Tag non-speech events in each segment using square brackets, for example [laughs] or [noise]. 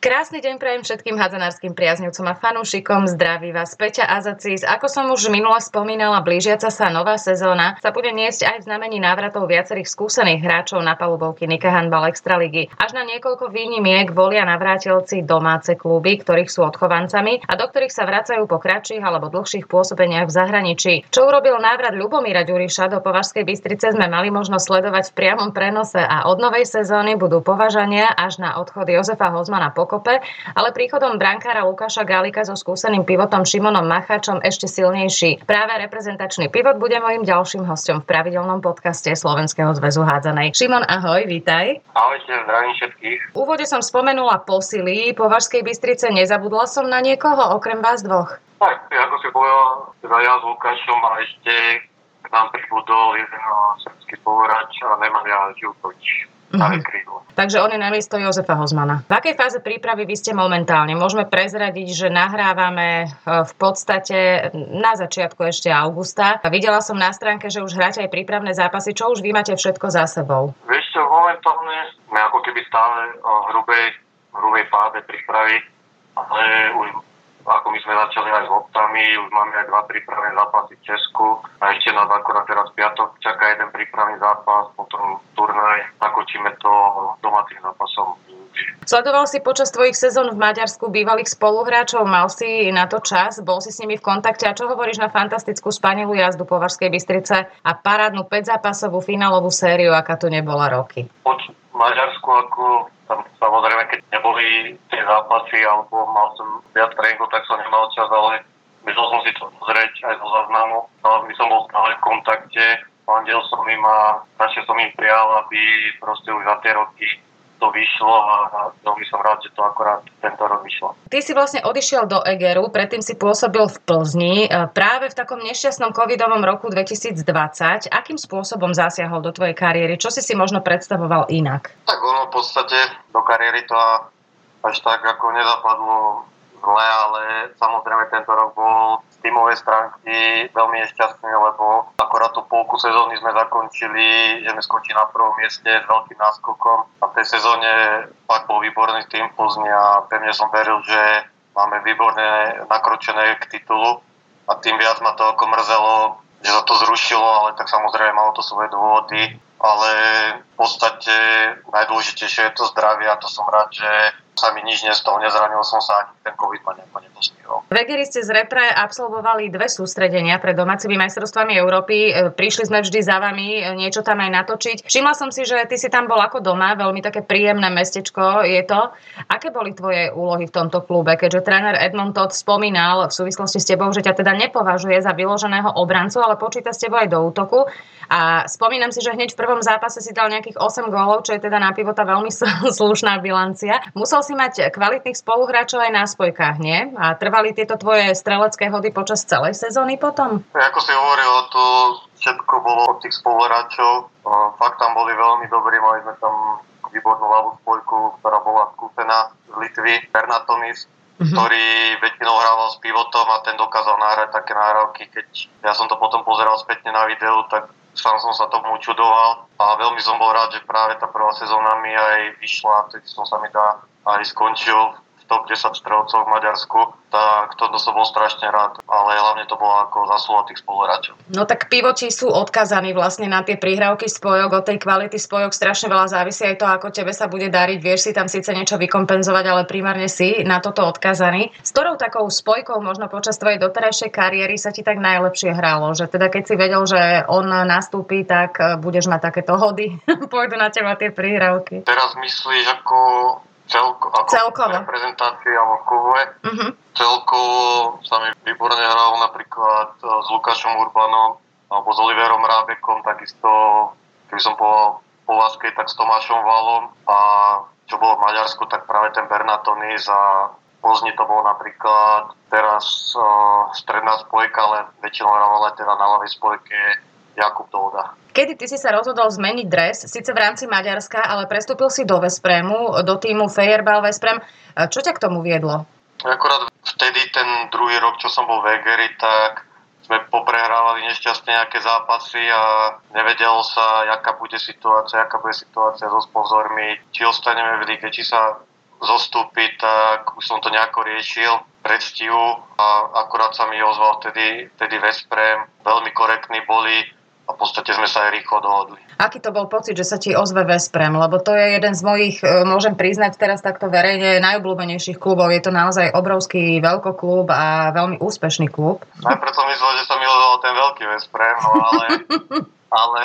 Krásny deň prajem všetkým hádzanárským priaznivcom a fanúšikom. Zdraví vás Peťa Azacis. Ako som už minule spomínala, blížiaca sa nová sezóna sa bude niesť aj v znamení návratov viacerých skúsených hráčov na palubovky Nika Handball Extraligy. Až na niekoľko výnimiek volia navrátilci domáce kluby, ktorých sú odchovancami a do ktorých sa vracajú po kratších alebo dlhších pôsobeniach v zahraničí. Čo urobil návrat Ľubomíra Ďuriša do Považskej Bystrice sme mali možnosť sledovať v priamom prenose a od novej sezóny budú považania až na odchod Jozefa Hozmana po pokope, ale príchodom brankára Lukáša Galika so skúseným pivotom Šimonom Macháčom ešte silnejší. Práve reprezentačný pivot bude mojim ďalším hostom v pravidelnom podcaste Slovenského zväzu hádzanej. Šimon, ahoj, vítaj. Ahojte, zdravím všetkých. V úvode som spomenula posily. Po Vašskej Bystrice nezabudla som na niekoho, okrem vás dvoch. Tak, ako si povedal, teda ja s Lukášom a ešte k nám pribudol jeden srbský poverač a Nemanja Žilkovič. Mm-hmm. Takže on je na miesto Jozefa Hozmana. V akej fáze prípravy vy ste momentálne? Môžeme prezradiť, že nahrávame e, v podstate na začiatku ešte augusta. Videla som na stránke, že už hráte aj prípravné zápasy. Čo už vy máte všetko za sebou? Vieš čo, momentálne sme ako keby stále o hrubej, hrubej páde prípravy, ale už ako my sme začali aj s loptami, už máme aj dva prípravné zápasy v Česku. A ešte nás akorát teraz piatok čaká jeden prípravný zápas, potom turnaj, nakočíme to domácim zápasom. Sledoval si počas tvojich sezón v Maďarsku bývalých spoluhráčov, mal si na to čas, bol si s nimi v kontakte? A čo hovoríš na fantastickú spanilú jazdu po Varskej Bystrice a parádnu 5-zápasovú finálovú sériu, aká tu nebola roky? Od Maďarsku ako samozrejme, keď neboli tie zápasy alebo mal som viac tréningov, tak som nemal čas, ale myslel som si to pozrieť aj zo záznamu. No, my som bol stále v kontakte, fandil som im a strašne som im prijal, aby proste už za tie roky to vyšlo a veľmi som rád, že to akorát tento rok vyšlo. Ty si vlastne odišiel do Egeru, predtým si pôsobil v Plzni. E, práve v takom nešťastnom covidovom roku 2020. Akým spôsobom zasiahol do tvojej kariéry? Čo si si možno predstavoval inak? Tak ono v podstate do kariéry to až tak ako nezapadlo zle, ale samozrejme tento rok bol z tímovej stránky veľmi nešťastný, lebo akorát tú polku sezóny sme zakončili, že sme skončili na prvom mieste s veľkým náskokom. A v tej sezóne pak bol výborný tým Plzni a pevne som veril, že máme výborné nakročené k titulu. A tým viac ma to ako mrzelo, že sa to zrušilo, ale tak samozrejme malo to svoje dôvody. Ale v podstate najdôležitejšie je to zdravie a to som rád, že sa mi nič nestalo, nezranil som sa ani ten COVID ma nejako nepostihol. Vegeri ste z Repre absolvovali dve sústredenia pred domácimi majstrovstvami Európy. E, prišli sme vždy za vami e, niečo tam aj natočiť. Všimla som si, že ty si tam bol ako doma, veľmi také príjemné mestečko je to. Aké boli tvoje úlohy v tomto klube? Keďže tréner Edmond Todd spomínal v súvislosti s tebou, že ťa teda nepovažuje za vyloženého obrancu, ale počíta s tebou aj do útoku. A spomínam si, že hneď v prvom zápase si dal nejakých 8 gólov, čo je teda na pivota veľmi [laughs] slušná bilancia. Musel si mať kvalitných spoluhráčov aj na spojkách, nie? A trvali tieto tvoje strelecké hody počas celej sezóny potom? Ako si hovoril, to všetko bolo od tých spoluhráčov. Fakt tam boli veľmi dobrí, mali sme tam výbornú ľavú spojku, ktorá bola skúsená z Litvy, Bernatonis, mm-hmm. ktorý väčšinou hrával s pivotom a ten dokázal nahrať také nahrávky. Keď ja som to potom pozeral spätne na videu, tak sám som sa tomu čudoval a veľmi som bol rád, že práve tá prvá sezóna mi aj vyšla, vtedy som sa mi dá aj skončil v top 10 strelcov v Maďarsku tak to som bol strašne rád, ale hlavne to bolo ako zasluha tých spoluhráčov. No tak pivoti sú odkazaní vlastne na tie prihrávky spojok, od tej kvality spojok strašne veľa závisí aj to, ako tebe sa bude dariť, vieš si tam síce niečo vykompenzovať, ale primárne si na toto odkazaný. S ktorou takou spojkou možno počas tvojej doterajšej kariéry sa ti tak najlepšie hralo, že teda keď si vedel, že on nastúpi, tak budeš mať takéto hody, [laughs] pôjdu na teba tie prihrávky. Teraz myslíš ako celko, ako celkovo. reprezentácii alebo v Uh-huh. Celkovo sa mi výborne hralo napríklad e, s Lukášom Urbanom alebo s Oliverom Rábekom, takisto, keby som povedal po láske, tak s Tomášom Valom a čo bolo v Maďarsku, tak práve ten Bernatonis a Pozni to bol napríklad teraz uh, stredná spojka, ale väčšinou hrával teda na ľavej spojke Jakub Dolda. Kedy ty si sa rozhodol zmeniť dres, síce v rámci Maďarska, ale prestúpil si do Vespremu, do týmu Fejerbal Vesprem. Čo ťa k tomu viedlo? Akorát vtedy ten druhý rok, čo som bol v Egeri, tak sme poprehrávali nešťastne nejaké zápasy a nevedelo sa, aká bude situácia, aká bude situácia so sponzormi, či ostaneme v lige, či sa zostúpiť, tak už som to nejako riešil predstihu a akurát sa mi ozval vtedy, vtedy Vesprem, veľmi korektní boli a v podstate sme sa aj rýchlo dohodli. Aký to bol pocit, že sa ti ozve Vesprem? Lebo to je jeden z mojich, e, môžem priznať teraz takto verejne, najobľúbenejších klubov. Je to naozaj obrovský veľkoklub a veľmi úspešný klub. Najprv som myslel, že sa mi ozval ten veľký Vesprem, no ale, [laughs] ale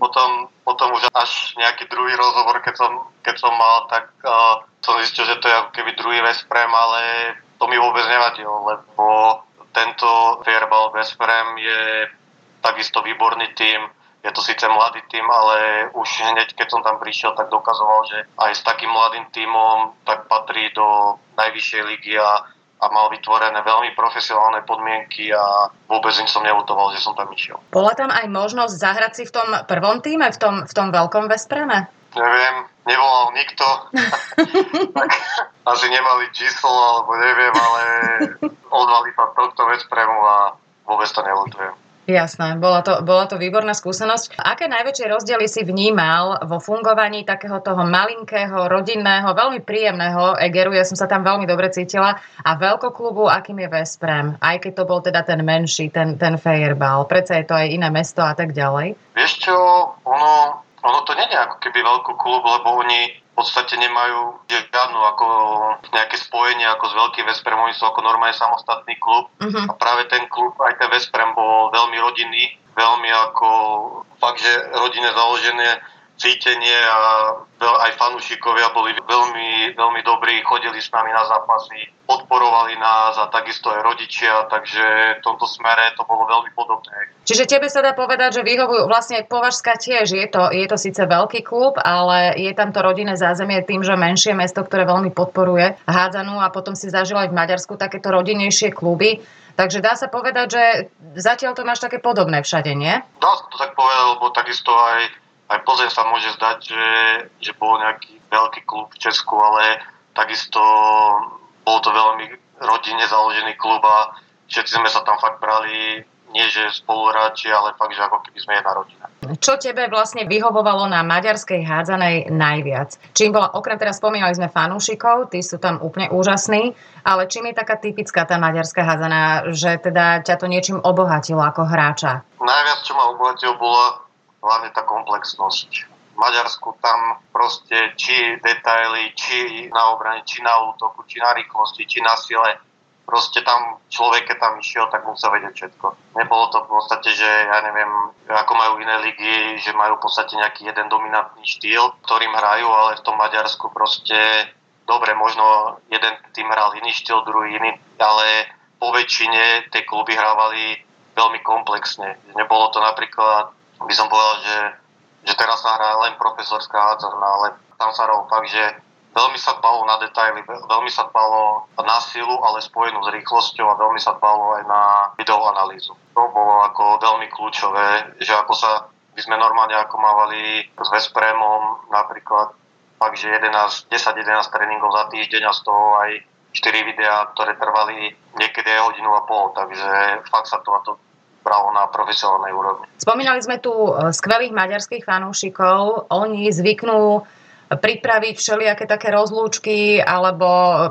potom, potom už až nejaký druhý rozhovor, keď som, keď som mal, tak uh, som zistil, že to je ako keby druhý Vesprem, ale to mi vôbec nevadilo, lebo tento Fierbal Vesprem je takisto výborný tým, je to síce mladý tým, ale už hneď keď som tam prišiel, tak dokazoval, že aj s takým mladým tímom tak patrí do najvyššej ligy a, a mal vytvorené veľmi profesionálne podmienky a vôbec im som neutoval, že som tam išiel. Bola tam aj možnosť zahrať si v tom prvom týme, v tom, v tom veľkom Vespreme? Neviem, nevolal nikto. [laughs] tak asi nemali číslo, alebo neviem, ale odvali sa tohto Vespremu a vôbec to nelutujem. Jasné, bola to, bola to výborná skúsenosť. Aké najväčšie rozdiely si vnímal vo fungovaní takého toho malinkého, rodinného, veľmi príjemného Egeru, ja som sa tam veľmi dobre cítila, a veľkoklubu, akým je Vesprem, aj keď to bol teda ten menší, ten, ten Fairball, predsa je to aj iné mesto a tak ďalej. Vieš čo, ono, ono to nie je ako keby veľkoklub, lebo oni v podstate nemajú žiadnu ako nejaké spojenie ako s Veľkým Vesprem, oni sú ako normálne samostatný klub uh-huh. a práve ten klub, aj ten Vesprem bol veľmi ako fakt, že rodine založené cítenie a aj fanúšikovia boli veľmi, veľmi dobrí, chodili s nami na zápasy, podporovali nás a takisto aj rodičia, takže v tomto smere to bolo veľmi podobné. Čiže tebe sa dá povedať, že vyhovujú vlastne Považská tiež, je to, je to síce veľký klub, ale je tam to rodinné zázemie tým, že menšie mesto, ktoré veľmi podporuje hádzanú a potom si zažil aj v Maďarsku takéto rodinnejšie kluby. Takže dá sa povedať, že zatiaľ to máš také podobné všade, nie? Dá sa to tak povedať, lebo takisto aj aj Plzeň sa môže zdať, že, že bol nejaký veľký klub v Česku, ale takisto bol to veľmi rodine založený klub a všetci sme sa tam fakt brali nie že spoluhráči, ale fakt, že ako keby sme jedna rodina. Čo tebe vlastne vyhovovalo na maďarskej hádzanej najviac? Čím bola, okrem teraz spomínali sme fanúšikov, tí sú tam úplne úžasní, ale čím je taká typická tá maďarská hádzaná, že teda ťa to niečím obohatilo ako hráča? Najviac, čo ma obohatilo, bola hlavne tá komplexnosť. V Maďarsku tam proste či detaily, či na obrane, či na útoku, či na rýchlosti, či na sile, proste tam človek, keď tam išiel, tak musel vedieť všetko. Nebolo to v podstate, že ja neviem, ako majú iné ligy, že majú v podstate nejaký jeden dominantný štýl, ktorým hrajú, ale v tom Maďarsku proste dobre, možno jeden tým hral iný štýl, druhý iný, ale po väčšine tie kluby hrávali veľmi komplexne. Nebolo to napríklad by som povedal, že, že teraz sa hrá len profesorská hádzarná, ale tam sa hralo fakt, že veľmi sa dbalo na detaily, veľmi sa dbalo na silu, ale spojenú s rýchlosťou a veľmi sa dbalo aj na videoanalýzu. To bolo ako veľmi kľúčové, že ako sa by sme normálne ako mávali s Vespremom napríklad fakt, že 11, 10-11 tréningov za týždeň a z toho aj 4 videá, ktoré trvali niekedy aj hodinu a pol, takže fakt sa to, to bralo na profesionálnej úrovni. Spomínali sme tu e, skvelých maďarských fanúšikov. Oni zvyknú pripraviť všelijaké také rozlúčky, alebo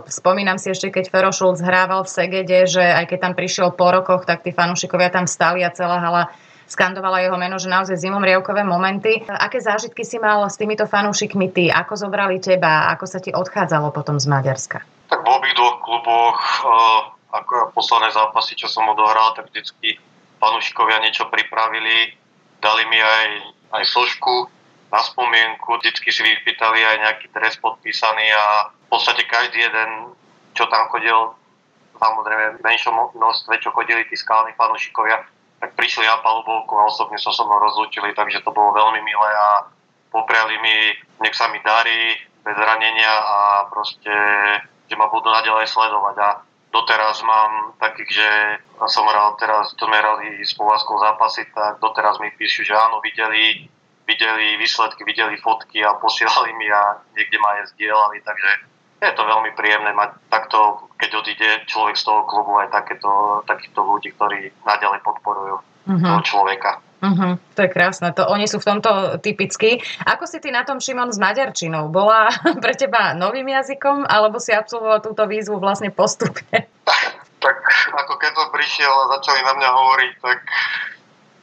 spomínam si ešte, keď Fero Šulc hrával v Segede, že aj keď tam prišiel po rokoch, tak tí fanúšikovia tam stali a celá hala skandovala jeho meno, že naozaj zimomrievkové momenty. Aké zážitky si mal s týmito fanúšikmi ty? Ako zobrali teba? Ako sa ti odchádzalo potom z Maďarska? Tak v obých dvoch kluboch, e, ako posledné zápasy, čo som odohral, tak vždycky fanúšikovia niečo pripravili, dali mi aj, aj složku na spomienku, vždycky si vypýtali aj nejaký dres podpísaný a v podstate každý jeden, čo tam chodil, samozrejme v menšom množstve, čo chodili tí skalní fanúšikovia, tak prišli na palubovku a osobne sa so mnou rozlúčili, takže to bolo veľmi milé a popriali mi, nech sa mi darí bez ranenia a proste, že ma budú naďalej sledovať. A doteraz mám takých, že som hral teraz, to sme hrali s Povazkou zápasy, tak doteraz mi píšu, že áno, videli, videli výsledky, videli fotky a posielali mi a niekde ma aj zdieľali, takže je to veľmi príjemné mať takto, keď odíde človek z toho klubu aj takéto, takýchto ľudí, ktorí naďalej podporujú mm-hmm. toho človeka. Uh-huh, to je krásne, to oni sú v tomto typickí. Ako si ty na tom, Šimon, s maďarčinou? Bola [laughs] pre teba novým jazykom, alebo si absolvoval túto výzvu vlastne postupne? [laughs] Tak ako keď som prišiel a začali na mňa hovoriť, tak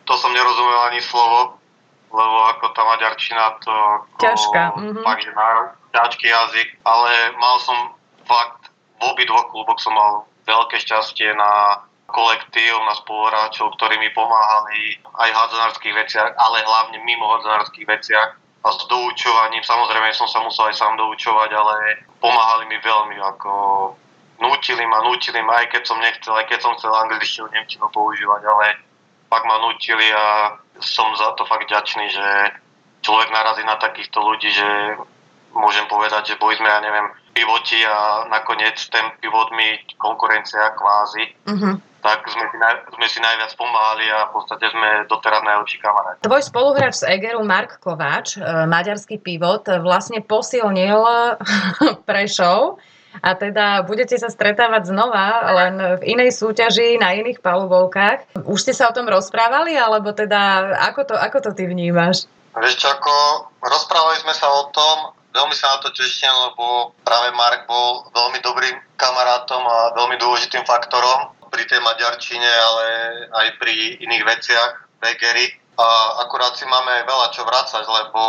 to som nerozumel ani slovo, lebo ako tá maďarčina to... Ťažká. Mm-hmm. Fakt, že ťažký jazyk, ale mal som fakt v obidvoch kluboch som mal veľké šťastie na kolektív, na spoluhráčov, ktorí mi pomáhali aj v hádzanárských veciach, ale hlavne mimo hádzanárských veciach a s doučovaním. Samozrejme som sa musel aj sám doučovať, ale pomáhali mi veľmi, ako nútili ma, nútili ma, aj keď som nechcel, aj keď som chcel angličtinu, nemčinu používať, ale fakt ma nútili a som za to fakt ďačný, že človek narazí na takýchto ľudí, že môžem povedať, že boli sme, ja neviem, pivoti a nakoniec ten pivot mi konkurencia kvázi. Uh-huh tak sme si, naj, sme si najviac pomáhali a v podstate sme doteraz najlepší kamaráti. Tvoj spoluhráč z Egeru, Mark Kováč, e, maďarský pivot, vlastne posilnil [laughs] Prešov a teda budete sa stretávať znova, len v inej súťaži, na iných palubovkách. Už ste sa o tom rozprávali, alebo teda ako to, ako to ty vnímaš? Vieš čo, ako rozprávali sme sa o tom, veľmi sa na to teším, lebo práve Mark bol veľmi dobrým kamarátom a veľmi dôležitým faktorom pri tej maďarčine, ale aj pri iných veciach, Begery. A akurát si máme veľa čo vrácať, lebo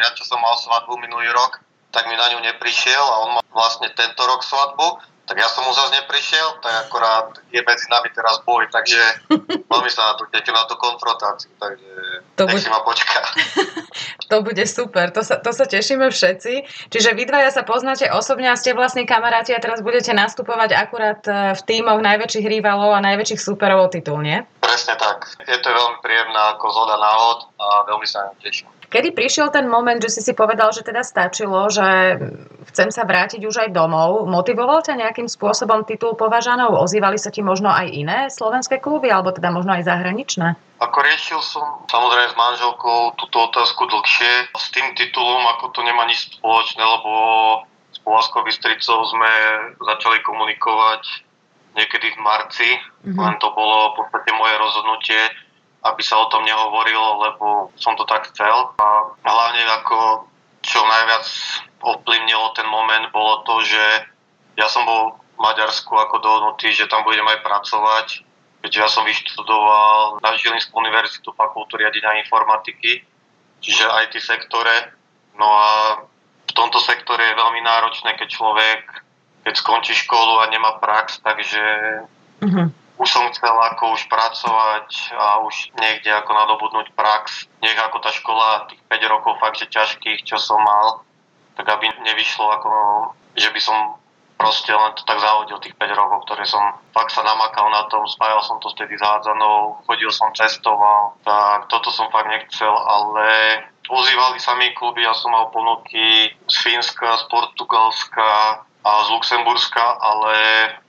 ja, čo som mal svadbu minulý rok, tak mi na ňu neprišiel a on má vlastne tento rok svadbu, tak ja som mu zase neprišiel, tak akorát je medzi nami teraz boj, takže [laughs] veľmi sa na teším na tú konfrontáciu, takže to nech bude... si ma počká. [laughs] to bude super, to sa, to sa tešíme všetci. Čiže vy dvaja sa poznáte osobne a ste vlastne kamaráti a teraz budete nastupovať akurát e, v tímoch najväčších rivalov a najväčších superov o titul, nie? Presne tak. Je to veľmi príjemná ako zhoda náhod a veľmi sa na teším. Kedy prišiel ten moment, že si si povedal, že teda stačilo, že chcem sa vrátiť už aj domov? Motivoval ťa nejakým spôsobom titul považanov? Ozývali sa ti možno aj iné slovenské kluby, alebo teda možno aj zahraničné? Ako riešil som samozrejme s manželkou túto otázku dlhšie. S tým titulom, ako to nemá nič spoločné, lebo s Polaskou Bystricou sme začali komunikovať niekedy v marci, mm-hmm. len to bolo v podstate moje rozhodnutie aby sa o tom nehovorilo, lebo som to tak chcel. A hlavne ako čo najviac ovplyvnilo ten moment bolo to, že ja som bol v Maďarsku ako dohodnutý, že tam budem aj pracovať, keďže ja som vyštudoval na Žilinskú univerzitu fakultu riadenia informatiky, čiže IT sektore. No a v tomto sektore je veľmi náročné, keď človek, keď skončí školu a nemá prax, takže uh-huh už som chcel ako už pracovať a už niekde ako nadobudnúť prax. Nech ako tá škola tých 5 rokov fakt, že ťažkých, čo som mal, tak aby nevyšlo ako, že by som proste len to tak zahodil tých 5 rokov, ktoré som fakt sa namakal na tom, spájal som to vtedy s hádzanou, chodil som, cestoval, tak toto som fakt nechcel, ale ozývali sa mi kluby, ja som mal ponuky z Fínska, z Portugalska, a z Luxemburska, ale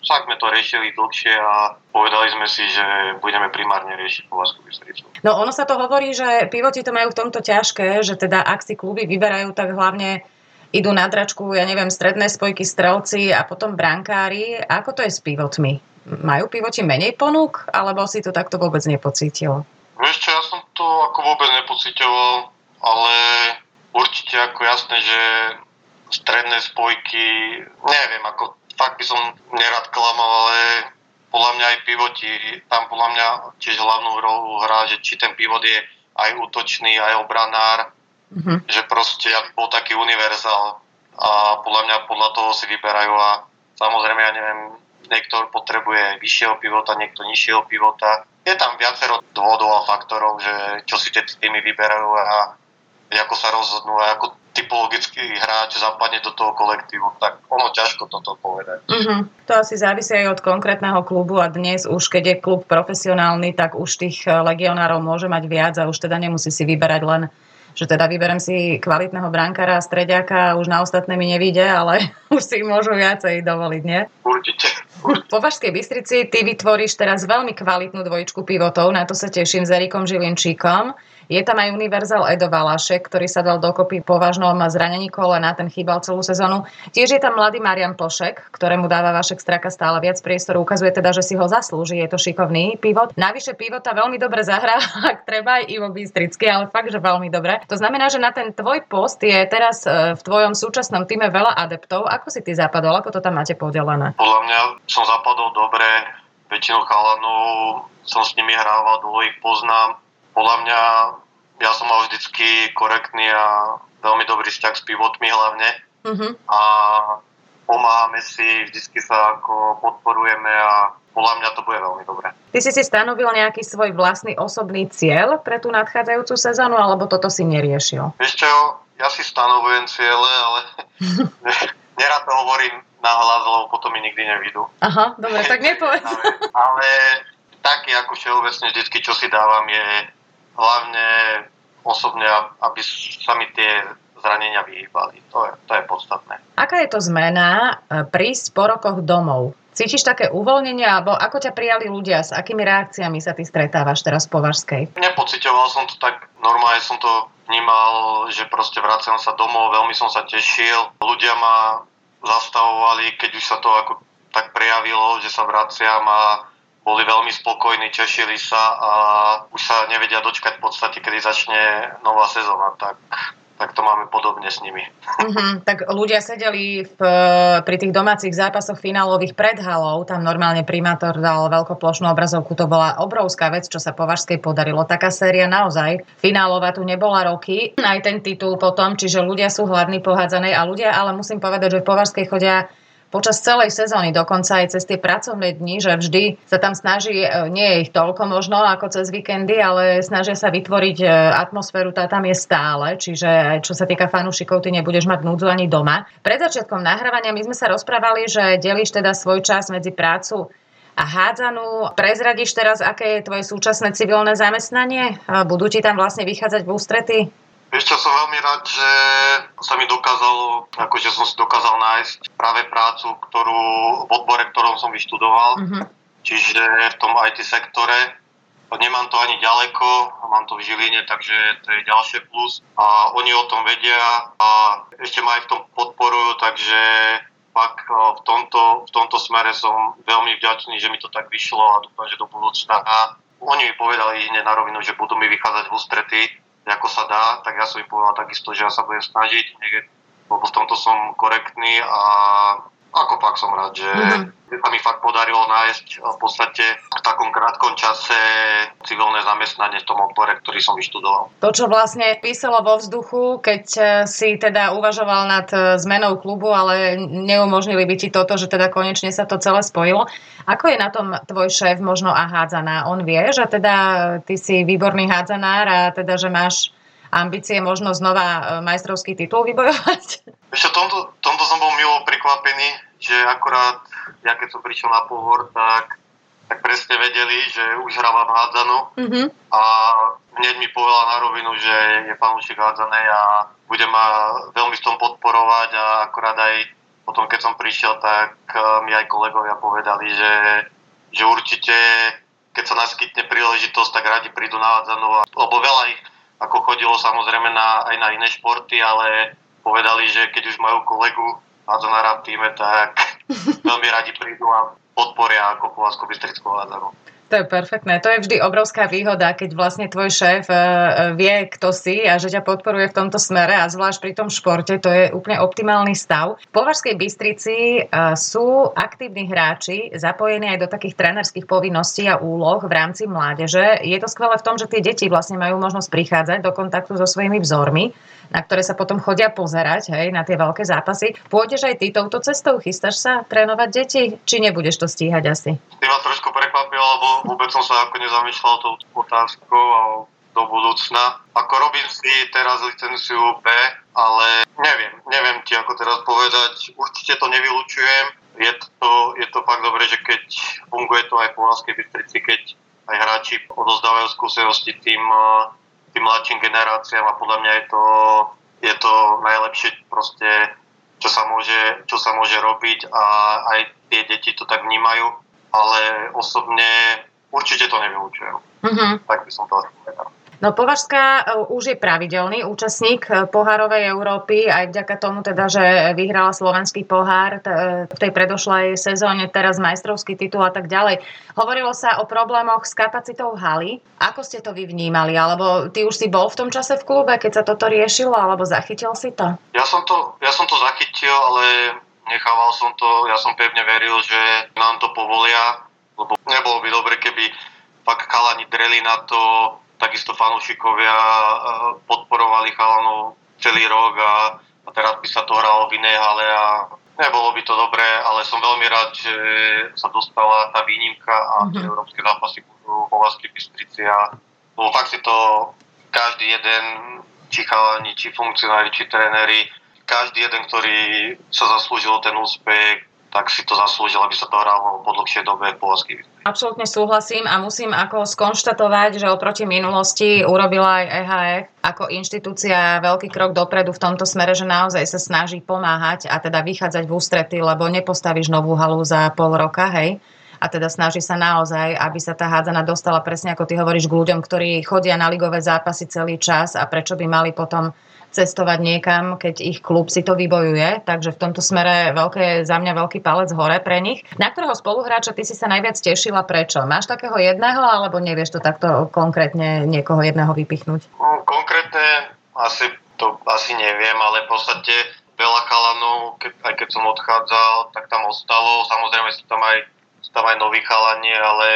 však sme to riešili dlhšie a povedali sme si, že budeme primárne riešiť Povazku Bystricu. No ono sa to hovorí, že pivoti to majú v tomto ťažké, že teda ak si kluby vyberajú, tak hlavne idú na dračku, ja neviem, stredné spojky, strelci a potom brankári. Ako to je s pivotmi? Majú pivoti menej ponúk, alebo si to takto vôbec nepocítil? Vieš čo, ja som to ako vôbec nepocítoval, ale určite ako jasné, že stredné spojky, neviem, ako fakt by som nerad klamal, ale podľa mňa aj pivoti, tam podľa mňa tiež hlavnú rolu hrá, že či ten pivot je aj útočný, aj obranár, mm-hmm. že proste bol taký univerzál a podľa mňa podľa toho si vyberajú a samozrejme, ja neviem, niekto potrebuje vyššieho pivota, niekto nižšieho pivota. Je tam viacero dôvodov a faktorov, že čo si tie týmy vyberajú a ako sa rozhodnú a ako typologický hráč zapadne do toho kolektívu, tak ono ťažko toto povedať. Uh-huh. To asi závisí aj od konkrétneho klubu a dnes už, keď je klub profesionálny, tak už tých eh, legionárov môže mať viac a už teda nemusí si vyberať len že teda vyberem si kvalitného brankára a strediaka a už na ostatné mi nevíde, ale [laughs] už si môžu viacej dovoliť, nie? Určite. Po Vašskej Bystrici ty vytvoríš teraz veľmi kvalitnú dvojičku pivotov, na to sa teším s Erikom Žilinčíkom. Je tam aj univerzál Edo Valašek, ktorý sa dal dokopy po vážnom zranení kolena, ten chýbal celú sezónu. Tiež je tam mladý Marian Plošek, ktorému dáva Vašek Straka stále viac priestoru. Ukazuje teda, že si ho zaslúži. Je to šikovný pivot. Navyše pivota veľmi dobre zahrá, ak treba aj Ivo Bystrický, ale fakt, že veľmi dobre. To znamená, že na ten tvoj post je teraz e, v tvojom súčasnom týme veľa adeptov. Ako si ty zapadol? Ako to tam máte podelené? Podľa mňa som zapadol dobre. Väčšinu chalanov som s nimi hrával, dlho ich poznám. Podľa mňa ja som mal vždycky korektný a veľmi dobrý vzťah s pivotmi hlavne. Uh-huh. A pomáhame si, vždycky sa ako podporujeme a podľa mňa to bude veľmi dobré. Ty si si stanovil nejaký svoj vlastný osobný cieľ pre tú nadchádzajúcu sezónu, alebo toto si neriešil? Ešte ja si stanovujem ciele, ale [laughs] nerad to hovorím na hlas, lebo potom mi nikdy nevidú. Aha, dobre, tak nepovedz. ale, ale taký ako všeobecne vždycky, čo si dávam, je hlavne osobne, aby sa mi tie zranenia vyhýbali. To je, to je podstatné. Aká je to zmena e, prísť po rokoch domov? Cítiš také uvoľnenie, alebo ako ťa prijali ľudia, s akými reakciami sa ty stretávaš teraz po Vašskej? Nepocitoval som to tak, normálne som to vnímal, že proste vraciam sa domov, veľmi som sa tešil. Ľudia ma zastavovali, keď už sa to ako tak prejavilo, že sa vraciam a boli veľmi spokojní, tešili sa a už sa nevedia dočkať v podstate, kedy začne nová sezóna, tak, tak to máme podobne s nimi. Uh-huh, tak ľudia sedeli v, pri tých domácich zápasoch finálových pred halou, tam normálne primátor dal veľkoplošnú obrazovku, to bola obrovská vec, čo sa Považskej podarilo. Taká séria naozaj, finálová tu nebola roky, aj ten titul potom, čiže ľudia sú hladní pohádzanej a ľudia, ale musím povedať, že v Považskej chodia počas celej sezóny, dokonca aj cez tie pracovné dni, že vždy sa tam snaží, e, nie je ich toľko možno ako cez víkendy, ale snažia sa vytvoriť e, atmosféru, tá tam je stále, čiže čo sa týka fanúšikov, ty nebudeš mať núdzu ani doma. Pred začiatkom nahrávania my sme sa rozprávali, že delíš teda svoj čas medzi prácu a hádzanú. Prezradíš teraz, aké je tvoje súčasné civilné zamestnanie? Budú ti tam vlastne vychádzať v ústrety? Ešte som veľmi rád, že sa mi dokázalo, akože som si dokázal nájsť práve prácu, ktorú, v odbore, ktorom som vyštudoval. Mm-hmm. Čiže v tom IT sektore. Nemám to ani ďaleko, mám to v Žiline, takže to je ďalšie plus. A oni o tom vedia a ešte ma aj v tom podporujú, takže pak v tomto, v tomto smere som veľmi vďačný, že mi to tak vyšlo a dúfam, že do budúcna. A oni mi povedali hneď na rovinu, že budú mi vychádzať v ústrety ako sa dá, tak ja som im povedal takisto, že ja sa budem snažiť, lebo v tomto som korektný a ako pak som rád, že mm-hmm. sa mi fakt podarilo nájsť v podstate v takom krátkom čase civilné zamestnanie v tom odbore, ktorý som vyštudoval. To, čo vlastne písalo vo vzduchu, keď e, si teda uvažoval nad e, zmenou klubu, ale neumožnili by ti toto, že teda konečne sa to celé spojilo. Ako je na tom tvoj šéf možno a hádzaná? On vie, že teda ty si výborný hádzanár a teda, že máš ambície možno znova e, majstrovský titul vybojovať? Ešte tomto, tomto som bol milo prekvapený, že akorát ja keď som prišiel na pohovor, tak, tak presne vedeli, že už hrávam hádzanú mm-hmm. a hneď mi povedala na rovinu, že je fanúšik hádzanej a bude ma veľmi v tom podporovať a akorát aj potom, keď som prišiel, tak e, mi aj kolegovia povedali, že, že určite keď sa naskytne príležitosť, tak radi prídu na hádzanú, lebo veľa ich ako chodilo samozrejme na, aj na iné športy, ale povedali, že keď už majú kolegu hádzanára v týme, tak [laughs] veľmi radi prídu a podporia ako Povazko Bystrickú hádzanú. To je perfektné. To je vždy obrovská výhoda, keď vlastne tvoj šéf e, e, vie, kto si a že ťa podporuje v tomto smere a zvlášť pri tom športe, to je úplne optimálny stav. V Považskej Bystrici e, sú aktívni hráči zapojení aj do takých trénerských povinností a úloh v rámci mládeže. Je to skvelé v tom, že tie deti vlastne majú možnosť prichádzať do kontaktu so svojimi vzormi na ktoré sa potom chodia pozerať, hej, na tie veľké zápasy. Pôjdeš aj ty touto cestou? Chystáš sa trénovať deti? Či nebudeš to stíhať asi? Ty ma trošku prekvapil, lebo vôbec som sa ako nezamýšľal tou otázkou a do budúcna. Ako robím si teraz licenciu B, ale neviem, neviem ti ako teraz povedať, určite to nevylučujem. Je to, je to fakt dobre, že keď funguje to aj po Láskej Bystrici, keď aj hráči odozdávajú skúsenosti tým tým mladším generáciám a podľa mňa je to, je to najlepšie proste, čo sa, môže, čo sa môže robiť a aj tie deti to tak vnímajú, ale osobne určite to nevyučujem. Mm-hmm. Tak by som to asi povedal. No Považská e, už je pravidelný účastník e, pohárovej Európy, aj vďaka tomu teda, že vyhrala slovenský pohár e, v tej predošlej sezóne, teraz majstrovský titul a tak ďalej. Hovorilo sa o problémoch s kapacitou haly. Ako ste to vy vnímali? Alebo ty už si bol v tom čase v klube, keď sa toto riešilo, alebo zachytil si to? Ja som to, ja som to zachytil, ale nechával som to, ja som pevne veril, že nám to povolia, lebo nebolo by dobre, keby fakt chalani dreli na to, takisto fanúšikovia eh, podporovali chalanov celý rok a, a teraz by sa to hralo v inej hale a nebolo by to dobré, ale som veľmi rád, že sa dostala tá výnimka a mm-hmm. tie európske zápasy budú vo Vaskej Bystrici a lebo fakt si to každý jeden, či chalani, či funkcionári, či tréneri, každý jeden, ktorý sa zaslúžil ten úspech, tak si to zaslúžil, aby sa to hralo po dlhšej dobe po Vaskej Bystrici. Absolútne súhlasím a musím ako skonštatovať, že oproti minulosti urobila aj EHF ako inštitúcia veľký krok dopredu v tomto smere, že naozaj sa snaží pomáhať a teda vychádzať v ústrety, lebo nepostavíš novú halu za pol roka, hej? A teda snaží sa naozaj, aby sa tá hádzana dostala presne ako ty hovoríš k ľuďom, ktorí chodia na ligové zápasy celý čas a prečo by mali potom cestovať niekam, keď ich klub si to vybojuje. Takže v tomto smere veľké, za mňa veľký palec hore pre nich. Na ktorého spoluhráča ty si sa najviac tešila? Prečo? Máš takého jedného alebo nevieš to takto konkrétne niekoho jedného vypichnúť? No, konkrétne asi to asi neviem, ale v podstate veľa chalanov, keď, aj keď som odchádzal, tak tam ostalo. Samozrejme sú tam aj, tam aj noví chalani, ale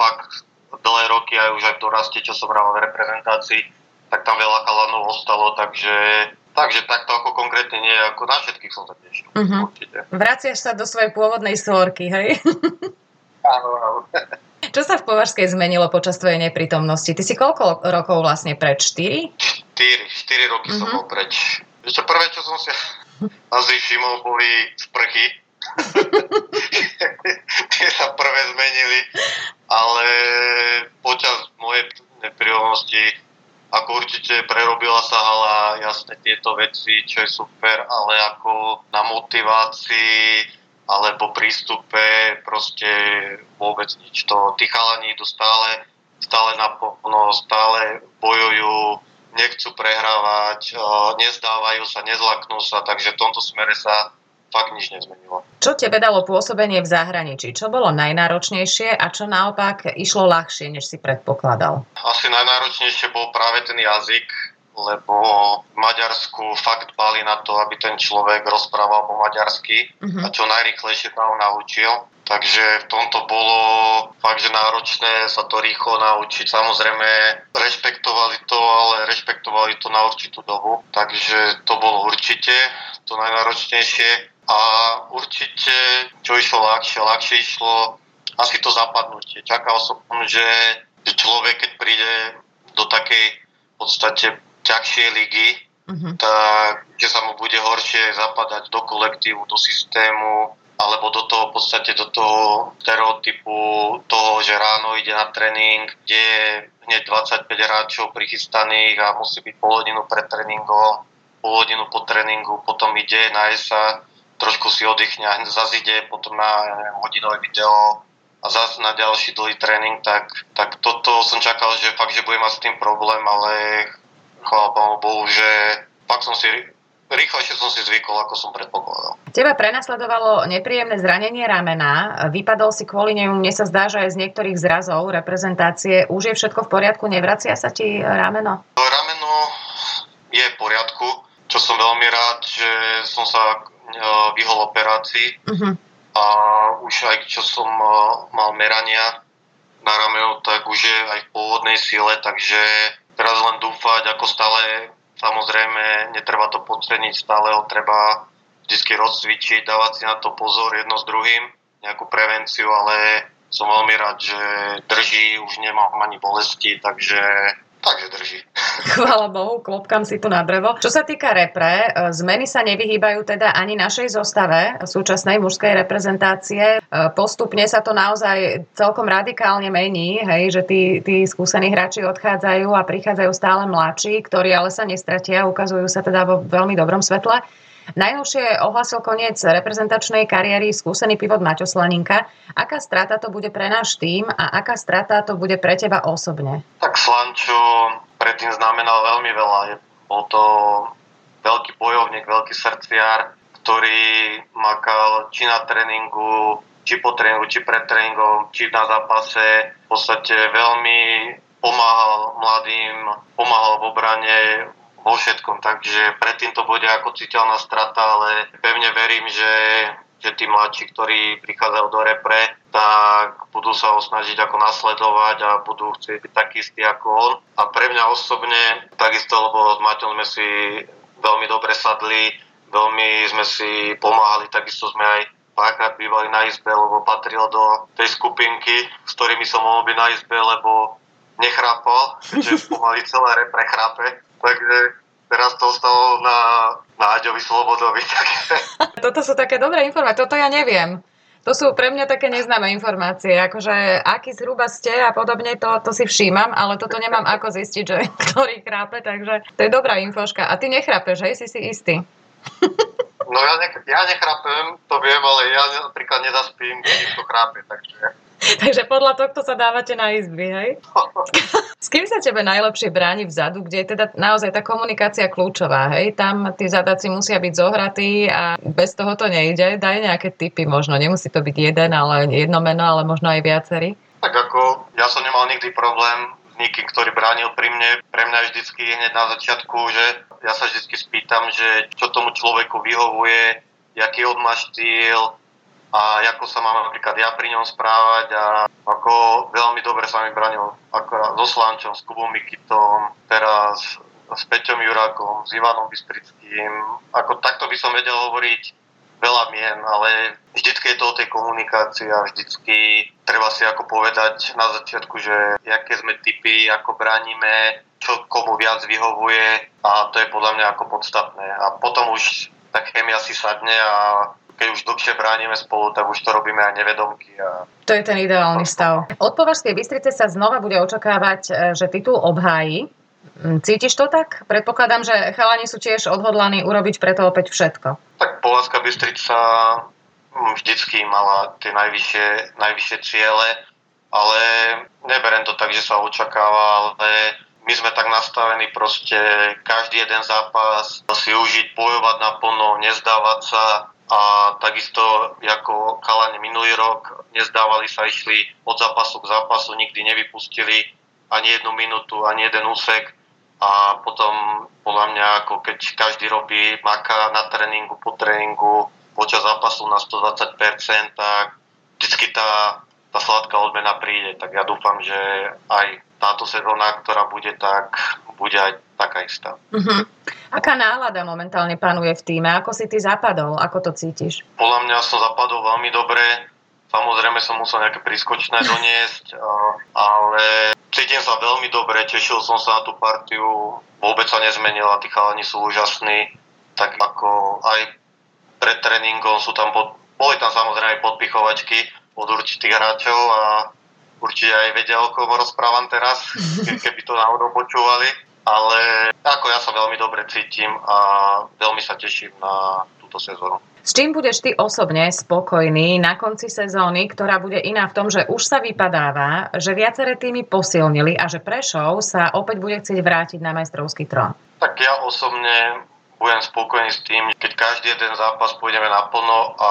fakt dlhé roky aj už aj v doraste, čo som hral v reprezentácii, tak tam veľa chalanov ostalo, takže Takže takto ako konkrétne nie, ako na všetkých som sa tešil. Uh-huh. Určite. Vraciaš sa do svojej pôvodnej svorky, hej? [laughs] Áno, áno. Čo sa v Považskej zmenilo počas tvojej neprítomnosti? Ty si koľko rokov vlastne preč? 4? 4, 4 roky uh-huh. som mhm. bol preč. Ešte prvé, čo som si [laughs] asi všimol, boli sprchy. [laughs] Tie sa prvé zmenili, ale počas mojej neprítomnosti ako určite prerobila sa hala, jasne tieto veci, čo je super, ale ako na motivácii alebo prístupe proste vôbec nič. To, tí chalani idú stále, stále naplno, stále bojujú, nechcú prehrávať, nezdávajú sa, nezlaknú sa, takže v tomto smere sa fakt nič nezmenilo. Čo tebe dalo pôsobenie v zahraničí? Čo bolo najnáročnejšie a čo naopak išlo ľahšie, než si predpokladal? Asi najnáročnejšie bol práve ten jazyk, lebo v Maďarsku fakt bali na to, aby ten človek rozprával po maďarsky uh-huh. a čo najrychlejšie sa ho naučil. Takže v tomto bolo fakt, že náročné sa to rýchlo naučiť. Samozrejme, rešpektovali to, ale rešpektovali to na určitú dobu. Takže to bolo určite to najnáročnejšie. A určite, čo išlo ľahšie, ľahšie išlo asi to zapadnutie. Čakal som, že človek, keď príde do takej v podstate ťažšej ligy, uh-huh. tak že sa mu bude horšie zapadať do kolektívu, do systému, alebo do toho v podstate do toho stereotypu toho, že ráno ide na tréning, kde je hneď 25 hráčov prichystaných a musí byť pol hodinu pred tréningom, pol hodinu po tréningu, potom ide, na sa, trošku si oddychne a zase ide potom na neviem, hodinové video a zase na ďalší dlhý tréning, tak, tak toto som čakal, že fakt, že budem mať s tým problém, ale chvála Pánu Bohu, že fakt som si rýchlejšie som si zvykol, ako som predpokladal. Teba prenasledovalo nepríjemné zranenie ramena, vypadol si kvôli nemu, mne sa zdá, že aj z niektorých zrazov reprezentácie. Už je všetko v poriadku, nevracia sa ti rameno? Rameno je v poriadku, čo som veľmi rád, že som sa vyhol operácii uh-huh. a už aj čo som e, mal merania na rameno, tak už je aj v pôvodnej sile, takže teraz len dúfať, ako stále, samozrejme, netreba to podceniť, stále ho treba vždy rozcvičiť, dávať si na to pozor jedno s druhým, nejakú prevenciu, ale som veľmi rád, že drží, už nemám ani bolesti, takže Takže drží. [laughs] Chvála Bohu, klopkam si tu na drevo. Čo sa týka repre, e, zmeny sa nevyhýbajú teda ani našej zostave súčasnej mužskej reprezentácie. E, postupne sa to naozaj celkom radikálne mení, hej, že tí, tí skúsení hráči odchádzajú a prichádzajú stále mladší, ktorí ale sa nestratia, ukazujú sa teda vo veľmi dobrom svetle. Najnovšie ohlasil koniec reprezentačnej kariéry skúsený pivot Maťo Slaninka. Aká strata to bude pre náš tým a aká strata to bude pre teba osobne? Tak Slančo predtým znamenal veľmi veľa. Bol to veľký bojovník, veľký srdciar, ktorý makal či na tréningu, či po tréningu, či pred tréningom, či na zápase. V podstate veľmi pomáhal mladým, pomáhal v obrane, vo všetkom, takže predtým to bude ako citeľná strata, ale pevne verím, že, že tí mladší, ktorí prichádzajú do repre, tak budú sa ho snažiť ako nasledovať a budú chcieť byť takí istí ako on. A pre mňa osobne takisto, lebo s Maťom sme si veľmi dobre sadli, veľmi sme si pomáhali, takisto sme aj párkrát bývali na izbe, lebo patril do tej skupinky, s ktorými som mohol byť na izbe, lebo nechrápal, že pomaly celé repre chrápe. Takže teraz to ostalo na, Aďovi Slobodovi. [laughs] Toto sú také dobré informácie, toto ja neviem. To sú pre mňa také neznáme informácie, akože aký zhruba ste a podobne, to, to si všímam, ale toto nemám ako zistiť, že [laughs] ktorý chrápe, takže to je dobrá infoška. A ty nechrápeš, hej? Si si istý. No ja, ne, ja nechrápem, to viem, ale ja napríklad nezaspím, keď niekto chrápe, takže... [laughs] Takže podľa tohto sa dávate na izby, hej? [laughs] S kým sa tebe najlepšie bráni vzadu, kde je teda naozaj tá komunikácia kľúčová, hej? Tam tí zadáci musia byť zohratí a bez toho to nejde. Daj nejaké typy možno, nemusí to byť jeden, ale jedno meno, ale možno aj viacerí. Tak ako ja som nemal nikdy problém s nikým, ktorý bránil pri mne. Pre mňa vždycky hneď na začiatku, že ja sa vždycky spýtam, že čo tomu človeku vyhovuje, jaký on má štýl, a ako sa mám napríklad ja pri ňom správať a ako veľmi dobre sa mi branil ako so Slančom, s Kubom Mikitom, teraz s Peťom Jurákom, s Ivanom Bystrickým. Ako takto by som vedel hovoriť veľa mien, ale vždycky je to o tej komunikácii a vždycky treba si ako povedať na začiatku, že aké sme typy, ako bránime, čo komu viac vyhovuje a to je podľa mňa ako podstatné. A potom už tá chemia si sadne a keď už dlhšie bránime spolu, tak už to robíme aj nevedomky. A... To je ten ideálny stav. Od Považskej Bystrice sa znova bude očakávať, e, že titul obhájí. Mm, cítiš to tak? Predpokladám, že chalani sú tiež odhodlaní urobiť preto opäť všetko. Tak Považská Bystrica mm, vždycky mala tie najvyššie, najvyššie ciele, ale neberem to tak, že sa očakáva, ale my sme tak nastavení proste každý jeden zápas si užiť, bojovať naplno, nezdávať sa, a takisto ako kalani minulý rok nezdávali sa, išli od zápasu k zápasu, nikdy nevypustili ani jednu minútu, ani jeden úsek a potom podľa mňa ako keď každý robí maka na tréningu, po tréningu, počas zápasu na 120%, tak vždycky tá, tá sladká odmena príde. Tak ja dúfam, že aj táto sezóna, ktorá bude, tak bude aj taká istá. Uh-huh. Aká nálada momentálne panuje v týme? Ako si ty zapadol? Ako to cítiš? Podľa mňa som zapadol veľmi dobre. Samozrejme som musel nejaké prískočné doniesť, ale cítim sa veľmi dobre, tešil som sa na tú partiu, vôbec sa nezmenila, tí chalani sú úžasní, tak ako aj pred tréningom sú tam, pod, boli tam samozrejme podpichovačky od určitých hráčov a určite aj vedia, o kom rozprávam teraz, [laughs] keby to náhodou počúvali ale ako ja sa veľmi dobre cítim a veľmi sa teším na túto sezónu. S čím budeš ty osobne spokojný na konci sezóny, ktorá bude iná v tom, že už sa vypadáva, že viaceré týmy posilnili a že Prešov sa opäť bude chcieť vrátiť na majstrovský trón? Tak ja osobne budem spokojný s tým, keď každý jeden zápas pôjdeme naplno a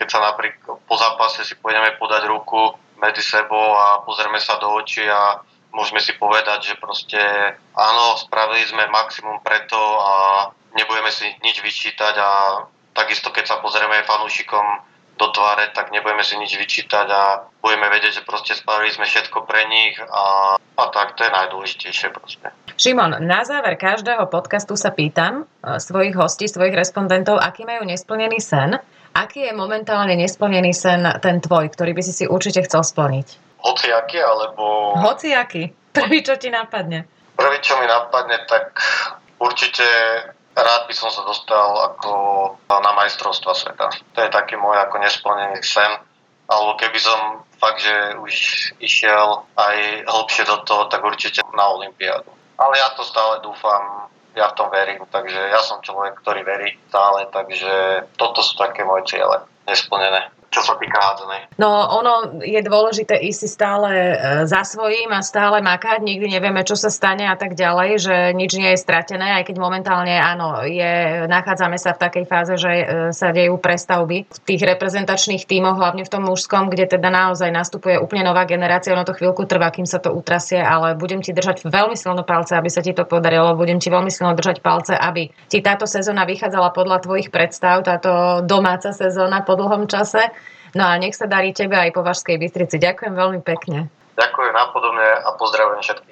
keď sa napríklad po zápase si pôjdeme podať ruku medzi sebou a pozrieme sa do očí a môžeme si povedať, že proste áno, spravili sme maximum preto a nebudeme si nič vyčítať a takisto keď sa pozrieme fanúšikom do tváre, tak nebudeme si nič vyčítať a budeme vedieť, že proste spravili sme všetko pre nich a, a tak to je najdôležitejšie proste. Šimon, na záver každého podcastu sa pýtam e, svojich hostí, svojich respondentov, aký majú nesplnený sen. Aký je momentálne nesplnený sen ten tvoj, ktorý by si si určite chcel splniť? Hociaký, alebo... Hociaký. Prvý, čo ti napadne? Prvý, čo mi napadne, tak určite rád by som sa dostal ako na majstrovstva sveta. To je taký môj ako nesplnený sen. Alebo keby som fakt, že už išiel aj hlbšie do toho, tak určite na Olympiádu. Ale ja to stále dúfam, ja v tom verím, takže ja som človek, ktorý verí stále, takže toto sú také moje ciele nesplnené. Čo sa týka hádzanej. No ono je dôležité ísť si stále e, za svojím a stále makať, nikdy nevieme, čo sa stane a tak ďalej, že nič nie je stratené, aj keď momentálne áno, je, nachádzame sa v takej fáze, že e, sa dejú prestavby v tých reprezentačných tímoch, hlavne v tom mužskom, kde teda naozaj nastupuje úplne nová generácia, ono to chvíľku trvá, kým sa to utrasie, ale budem ti držať veľmi silno palce, aby sa ti to podarilo, budem ti veľmi silno držať palce, aby ti táto sezóna vychádzala podľa tvojich predstav, táto domáca sezóna po dlhom čase No a nech sa darí tebe aj po Vašskej Bystrici. Ďakujem veľmi pekne. Ďakujem napodobne a pozdravujem všetkých.